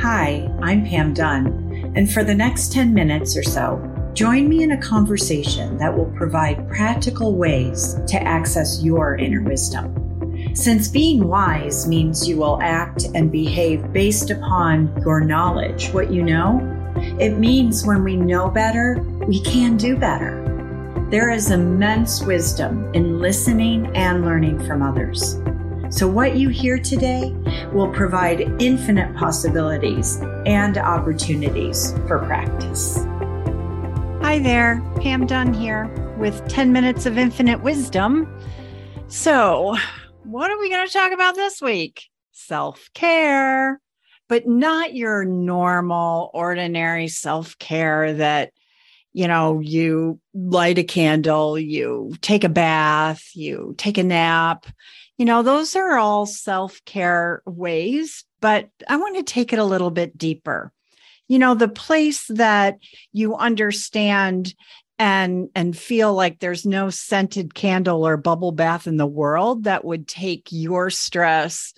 Hi, I'm Pam Dunn, and for the next 10 minutes or so, join me in a conversation that will provide practical ways to access your inner wisdom. Since being wise means you will act and behave based upon your knowledge, what you know, it means when we know better, we can do better. There is immense wisdom in listening and learning from others. So, what you hear today will provide infinite possibilities and opportunities for practice. Hi there, Pam Dunn here with 10 minutes of infinite wisdom. So, what are we going to talk about this week? Self care, but not your normal, ordinary self care that you know, you light a candle, you take a bath, you take a nap, you know, those are all self care ways, but I want to take it a little bit deeper. You know, the place that you understand and and feel like there's no scented candle or bubble bath in the world that would take your stress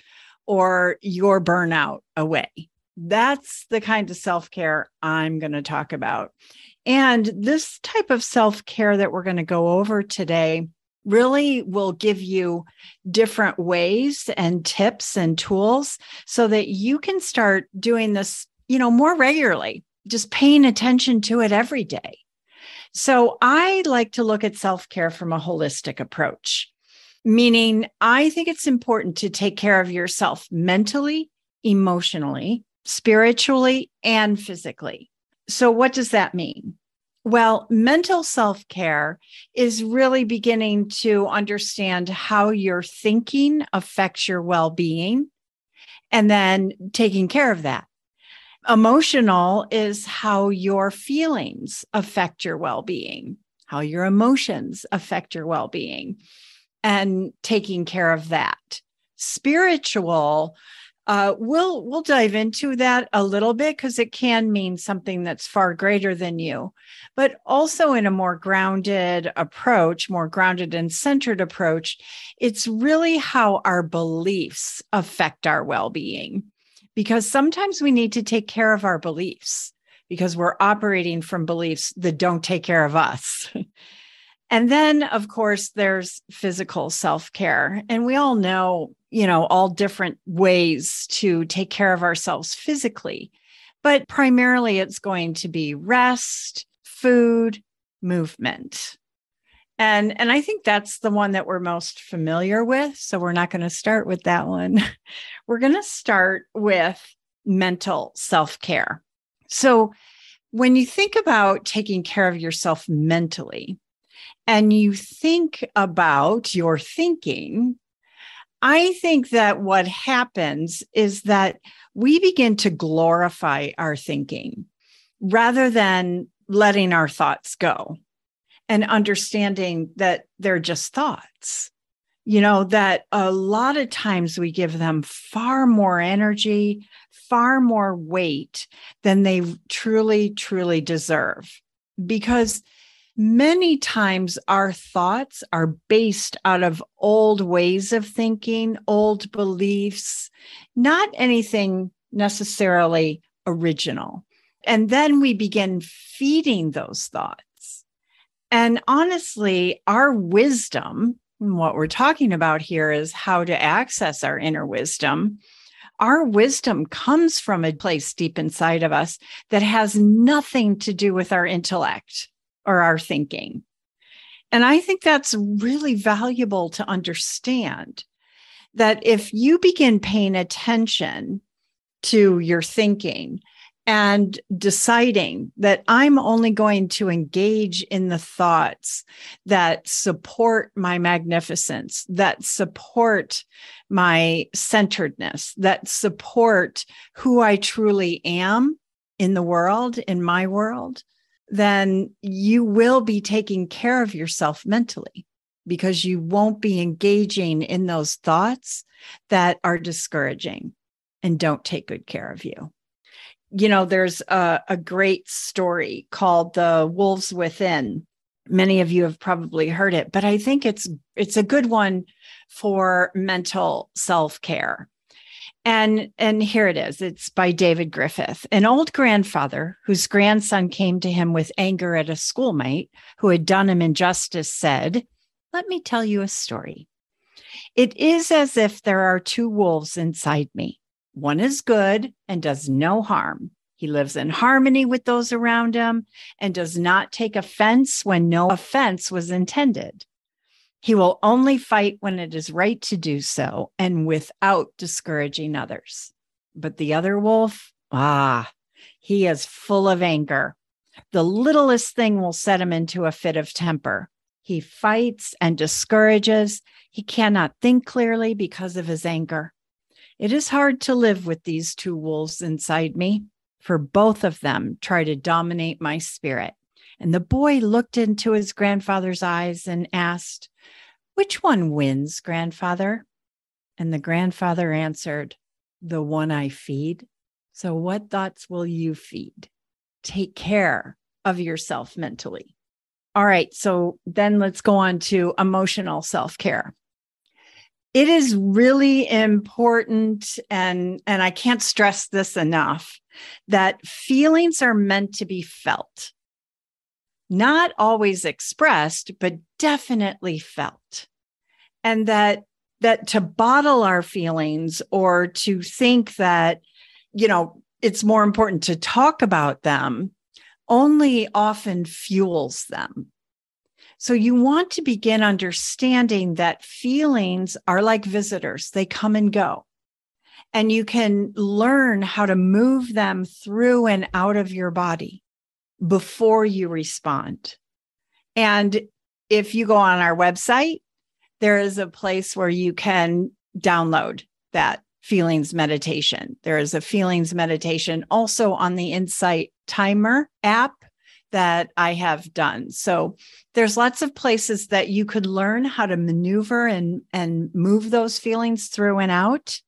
or your burnout away. That's the kind of self-care I'm going to talk about. And this type of self-care that we're going to go over today really will give you different ways and tips and tools so that you can start doing this, you know, more regularly, just paying attention to it every day. So I like to look at self-care from a holistic approach, meaning I think it's important to take care of yourself mentally, emotionally, spiritually, and physically. So what does that mean? Well, mental self care is really beginning to understand how your thinking affects your well being and then taking care of that. Emotional is how your feelings affect your well being, how your emotions affect your well being, and taking care of that. Spiritual uh, we'll we'll dive into that a little bit because it can mean something that's far greater than you, but also in a more grounded approach, more grounded and centered approach. It's really how our beliefs affect our well-being, because sometimes we need to take care of our beliefs because we're operating from beliefs that don't take care of us. And then, of course, there's physical self care. And we all know, you know, all different ways to take care of ourselves physically. But primarily, it's going to be rest, food, movement. And, and I think that's the one that we're most familiar with. So we're not going to start with that one. we're going to start with mental self care. So when you think about taking care of yourself mentally, and you think about your thinking, I think that what happens is that we begin to glorify our thinking rather than letting our thoughts go and understanding that they're just thoughts. You know, that a lot of times we give them far more energy, far more weight than they truly, truly deserve. Because many times our thoughts are based out of old ways of thinking, old beliefs, not anything necessarily original. And then we begin feeding those thoughts. And honestly, our wisdom, what we're talking about here is how to access our inner wisdom. Our wisdom comes from a place deep inside of us that has nothing to do with our intellect or our thinking. And I think that's really valuable to understand that if you begin paying attention to your thinking and deciding that I'm only going to engage in the thoughts that support my magnificence, that support my centeredness, that support who I truly am in the world, in my world, then you will be taking care of yourself mentally because you won't be engaging in those thoughts that are discouraging and don't take good care of you. You know, there's a, a great story called The Wolves Within. Many of you have probably heard it, but I think it's it's a good one for mental self-care. And and here it is. It's by David Griffith. An old grandfather whose grandson came to him with anger at a schoolmate who had done him injustice said, "Let me tell you a story. It is as if there are two wolves inside me. One is good and does no harm. He lives in harmony with those around him and does not take offense when no offense was intended. He will only fight when it is right to do so and without discouraging others. But the other wolf, ah, he is full of anger. The littlest thing will set him into a fit of temper. He fights and discourages. He cannot think clearly because of his anger. It is hard to live with these two wolves inside me, for both of them try to dominate my spirit. And the boy looked into his grandfather's eyes and asked, which one wins, grandfather? And the grandfather answered, The one I feed. So, what thoughts will you feed? Take care of yourself mentally. All right. So, then let's go on to emotional self care. It is really important, and, and I can't stress this enough that feelings are meant to be felt not always expressed, but definitely felt. And that that to bottle our feelings or to think that, you know, it's more important to talk about them only often fuels them. So you want to begin understanding that feelings are like visitors, they come and go. And you can learn how to move them through and out of your body before you respond. And if you go on our website, there is a place where you can download that feelings meditation. There is a feelings meditation also on the Insight Timer app that I have done. So there's lots of places that you could learn how to maneuver and and move those feelings through and out.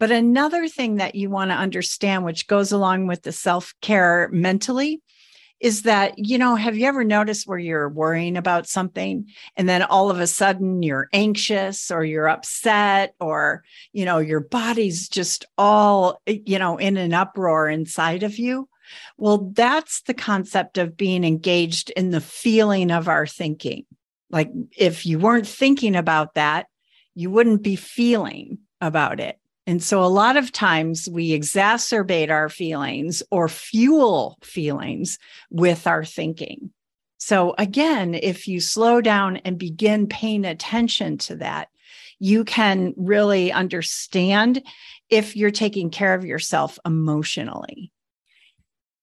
But another thing that you want to understand which goes along with the self-care mentally is that, you know, have you ever noticed where you're worrying about something and then all of a sudden you're anxious or you're upset or, you know, your body's just all, eh, you know, in an uproar inside of you? Well, that's the concept of being engaged in the feeling of our thinking. Like if you weren't thinking about that, you wouldn't be feeling about it. And so a lot of times we exacerbate our feelings or fuel feelings with our thinking. So again, if you slow down and begin paying attention to that, you can really understand if you're taking care of yourself emotionally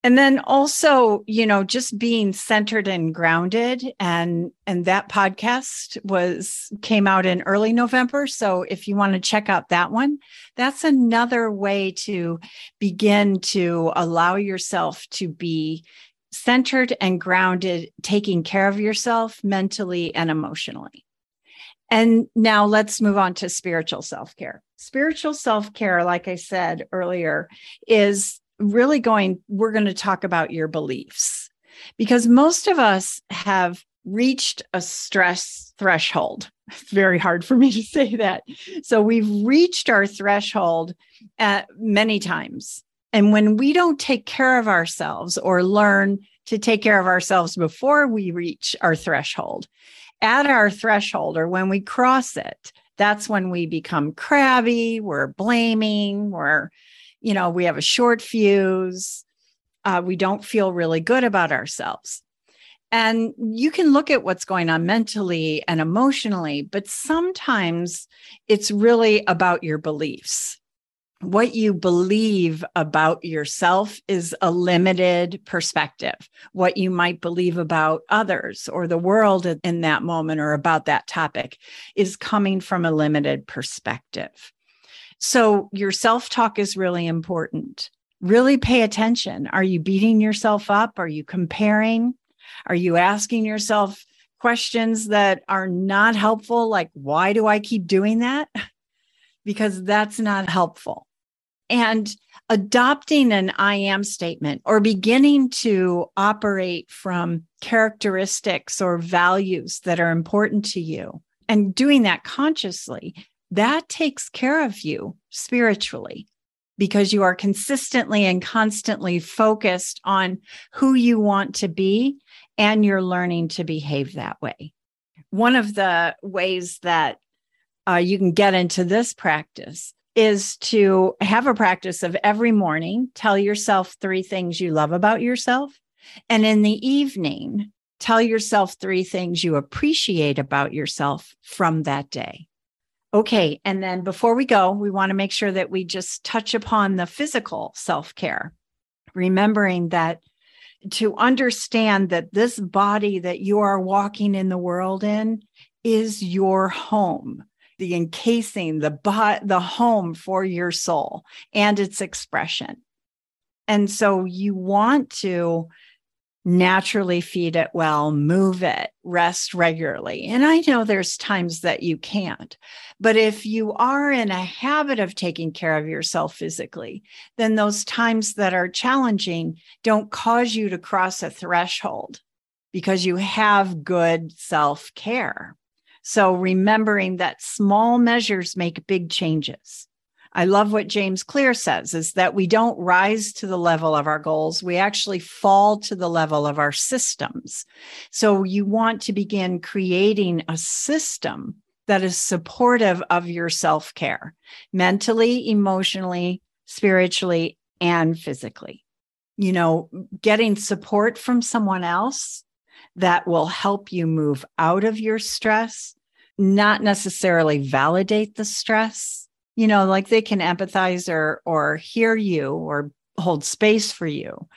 and then also you know just being centered and grounded and and that podcast was came out in early november. So if you want to check out that one that's another way to begin to allow yourself to be centered and grounded taking care of yourself mentally and emotionally. And now let's move on to spiritual self-care. Spiritual self-care like i said earlier is really going, we're going to talk about your beliefs because most of us have reached a stress threshold. It's very hard for me to say that. So we've reached our threshold at many times. And when we don't take care of ourselves or learn to take care of ourselves before we reach our threshold, at our threshold or when we cross it, that's when we become crabby, we're blaming, we're you know, we have a short fuse. Uh, we don't feel really good about ourselves. And you can look at what's going on mentally and emotionally, but sometimes it's really about your beliefs. What you believe about yourself is a limited perspective. What you might believe about others or the world in that moment or about that topic is coming from a limited perspective. So your self talk is really important. Really pay attention. Are you beating yourself up? Are you comparing? Are you asking yourself questions that are not helpful? Like, why do I keep doing that? because that's not helpful. And adopting an I am statement or beginning to operate from characteristics or values that are important to you and doing that consciously that takes care of you spiritually because you are consistently and constantly focused on who you want to be and you're learning to behave that way. One of the ways that uh, you can get into this practice is to have a practice of every morning tell yourself three things you love about yourself. And in the evening, tell yourself three things you appreciate about yourself from that day. Okay. And then before we go, we want to make sure that we just touch upon the physical self care, remembering that to understand that this body that you are walking in the world in is your home the encasing, the the home for your soul and its expression. And so you want to naturally feed it well, move it, rest regularly. And I know there's times that you can't, but if you are in a habit of taking care of yourself physically, then those times that are challenging don't cause you to cross a threshold because you have good self care. So remembering that small measures make big changes. I love what James Clear says is that we don't rise to the level of our goals. We actually fall to the level of our systems. So you want to begin creating a system that is supportive of your self care mentally, emotionally, spiritually, and physically. You know, getting support from someone else that will help you move out of your stress, not necessarily validate the stress. You know, like they can empathize or or hear you or hold space for you.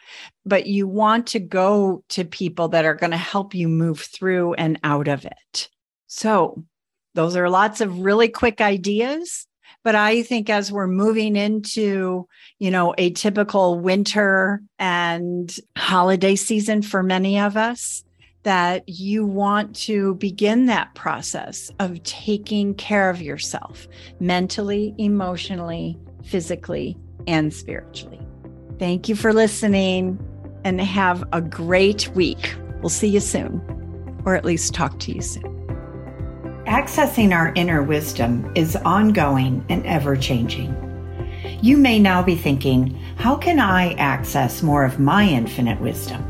But you want to go to people that are going to help you move through and out of it. So, those are lots of really quick ideas but i think as we're moving into you know a typical winter and holiday season for many of us that you want to begin that process of taking care of yourself mentally, emotionally, physically, and spiritually. Thank you for listening and have a great week. We'll see you soon, or at least talk to you soon. Accessing our inner wisdom is ongoing and ever changing. You may now be thinking, how can I access more of my infinite wisdom?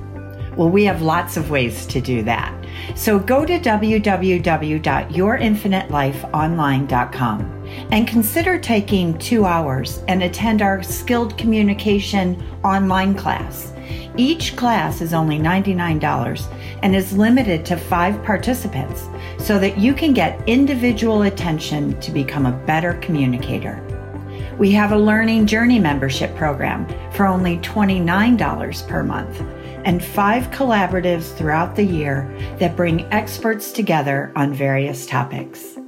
Well, we have lots of ways to do that. So go to www.yourinfinitelifeonline.com and consider taking two hours and attend our skilled communication online class. Each class is only $99 and is limited to five participants so that you can get individual attention to become a better communicator. We have a learning journey membership program for only $29 per month and five collaboratives throughout the year that bring experts together on various topics.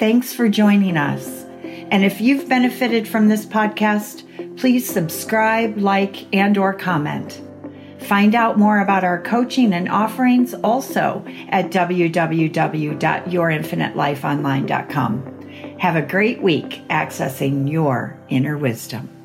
Thanks for joining us. And if you've benefited from this podcast, please subscribe, like, and or comment. Find out more about our coaching and offerings also at www.yourinfinitelifeonline.com. Have a great week accessing your inner wisdom.